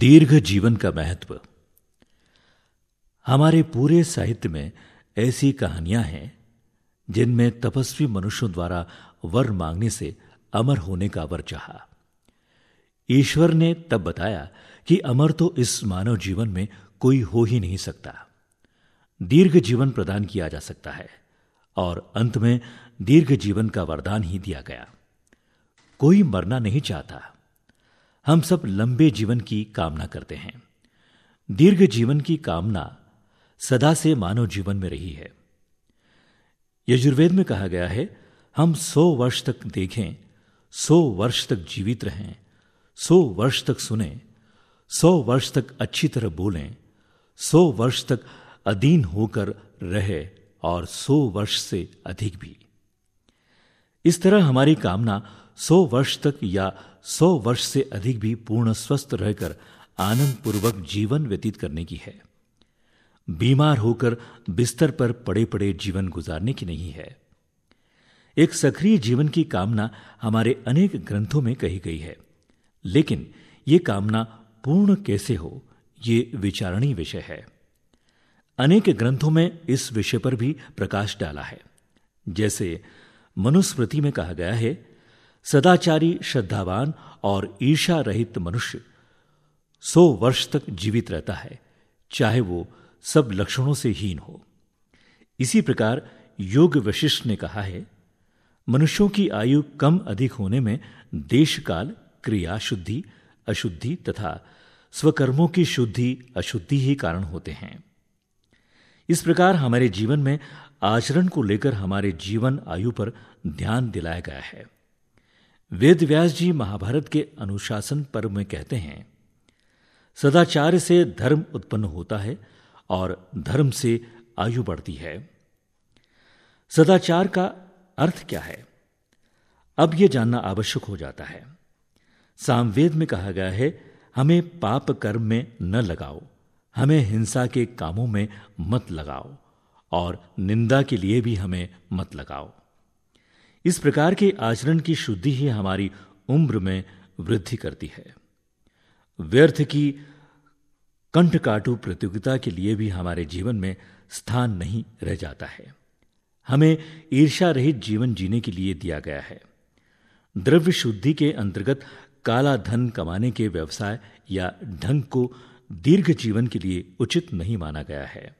दीर्घ जीवन का महत्व। हमारे पूरे साहित्य में ऐसी कहानियाँ हैं, जिनमें तपस्वी मनुष्यों द्वारा वर मांगने से अमर होने का वर चाहा। ईश्वर ने तब बताया कि अमर तो इस मानव जीवन में कोई हो ही नहीं सकता। दीर्घ जीवन प्रदान किया जा सकता है, और अंत में दीर्घ जीवन का वरदान ही दिया गया। कोई मरना नहीं चाहता। हम सब लंबे जीवन की कामना करते हैं। दीर्घ जीवन की कामना सदा से मानव जीवन में रही है। यजुर्वेद में कहा गया है, हम सौ वर्ष तक देखें, सौ वर्ष तक जीवित रहें, सौ वर्ष तक सुने, सौ वर्ष तक अच्छी तरह बोलें, सौ वर्ष तक अधीन होकर रहे और सौ वर्ष से अधिक भी। इस तरह हमारी कामना सौ वर्ष तक या सौ वर्ष से अधिक भी पूर्ण स्वस्थ रहकर आनंद पूर्वक जीवन व्यतीत करने की है। बीमार होकर बिस्तर पर पड़े पड़े जीवन गुजारने की नहीं है। एक सक्रिय जीवन की कामना हमारे अनेक ग्रंथों में कही गई है। लेकिन यह कामना पूर्ण कैसे हो, ये विचारणीय विषय है। अनेक ग्रंथों में इस विषय पर भी प्रकाश डाला है। जैसे मनुस्मृति में कहा गया है सदाचारी श्रद्धावान और ईर्षा रहित मनुष्य सौ वर्ष तक जीवित रहता है, चाहे वो सब लक्षणों से हीन हो। इसी प्रकार योग वशिष्ठ ने कहा है, मनुष्यों की आयु कम अधिक होने में देश काल क्रिया शुद्धि अशुद्धि तथा स्वकर्मों की शुद्धि, अशुद्धि ही कारण होते हैं। इस प्रकार हमारे जीवन में आचरण को लेकर हमारे जीवन आयु पर ध्यान दिलाया गया है। वेद व्यास जी महाभारत के अनुशासन पर्व में कहते हैं, सदाचार से धर्म उत्पन्न होता है और धर्म से आयु बढ़ती है। सदाचार का अर्थ क्या है? अब यह जानना आवश्यक हो जाता है। सामवेद में कहा गया है, हमें पाप कर्म में न लगाओ, हमें हिंसा के कामों में मत लगाओ और निंदा के लिए भी हमें मत लगाओ। इस प्रकार के आचरण की शुद्धि ही हमारी उम्र में वृद्धि करती है। व्यर्थ की कंठकाटु प्रतियोगिता के लिए भी हमारे जीवन में स्थान नहीं रह जाता है। हमें ईर्षा रहित जीवन जीने के लिए दिया गया है। द्रव्य शुद्धि के अंतर्गत काला धन कमाने के व्यवसाय या ढंग को दीर्घ जीवन के लिए उचित नहीं माना गया है।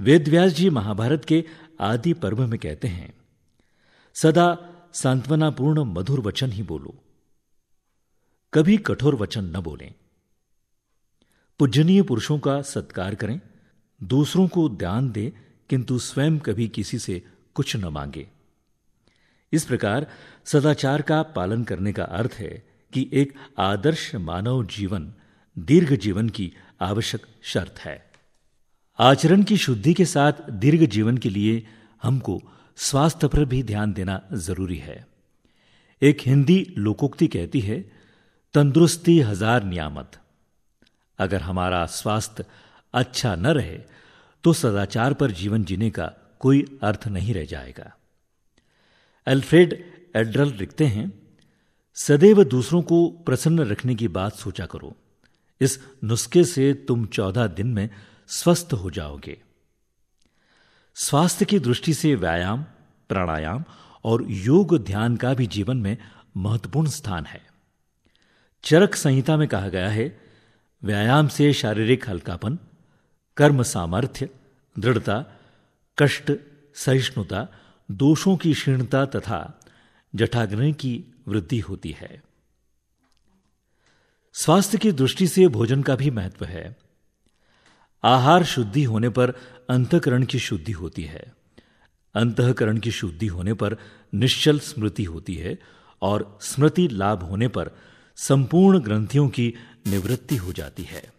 वेदव्यास जी महाभारत के आदि पर्व में कहते हैं सदा सांत्वनापूर्ण मधुर वचन ही बोलो। कभी कठोर वचन न बोलें। पूजनीय पुरुषों का सत्कार करें। दूसरों को ध्यान दें, किंतु स्वयं कभी किसी से कुछ न मांगे। इस प्रकार सदाचार का पालन करने का अर्थ है कि एक आदर्श मानव जीवन, दीर्घ जीवन की आवश्यक शर्त है। आचरण की शुद्धि के साथ दीर्घ जीवन के लिए हमको स्वास्थ्य पर भी ध्यान देना ज़रूरी है। एक हिंदी लोकोक्ति कहती है, तंदुरुस्ती हज़ार नियामत। अगर हमारा स्वास्थ्य अच्छा न रहे तो सदाचार पर जीवन जीने का कोई अर्थ नहीं रह जाएगा। एल्फ्रेड एड्रल लिखते हैं, सदैव दूसरों को प्रसन्न रखने की बात सोचा करो। इस नुस्खे से तुम चौदह दिन में स्वस्थ हो जाओगे। स्वास्थ्य की दृष्टि से व्यायाम, प्राणायाम और योग ध्यान का भी जीवन में महत्वपूर्ण स्थान है। चरक संहिता में कहा गया है, व्यायाम से शारीरिक हल्कापन, कर्म सामर्थ्य, दृढ़ता, कष्ट, सहिष्णुता, दोषों की क्षीणता तथा जठाग्रह की वृद्धि होती है। स्वास्थ्य की दृष्टि से भोजन का भी महत्व है। आहार शुद्धि होने पर अंतकरण की शुद्धि होती है। अंतकरण की शुद्धि होने पर निश्चल स्मृति होती है और स्मृति लाभ होने पर संपूर्ण ग्रंथियों की निवृत्ति हो जाती है।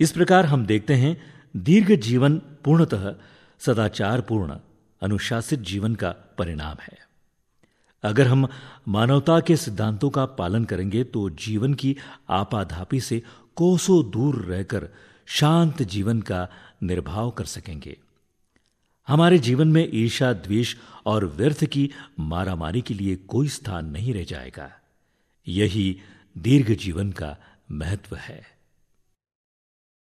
इस प्रकार हम देखते हैं, दीर्घ जीवन पूर्णतः सदाचार पूर्ण, अनुशासित जीवन का परिणाम है। अगर हम मानवता के सिद्धांतों का पालन करेंगे तो जीवन की आपाधापी से कोसों दूर रहकर शांत जीवन का निर्भाव कर सकेंगे। हमारे जीवन में ईर्षा द्वेष और व्यर्थ की मारामारी के लिए कोई स्थान नहीं रह जाएगा। यही दीर्घ जीवन का महत्व है।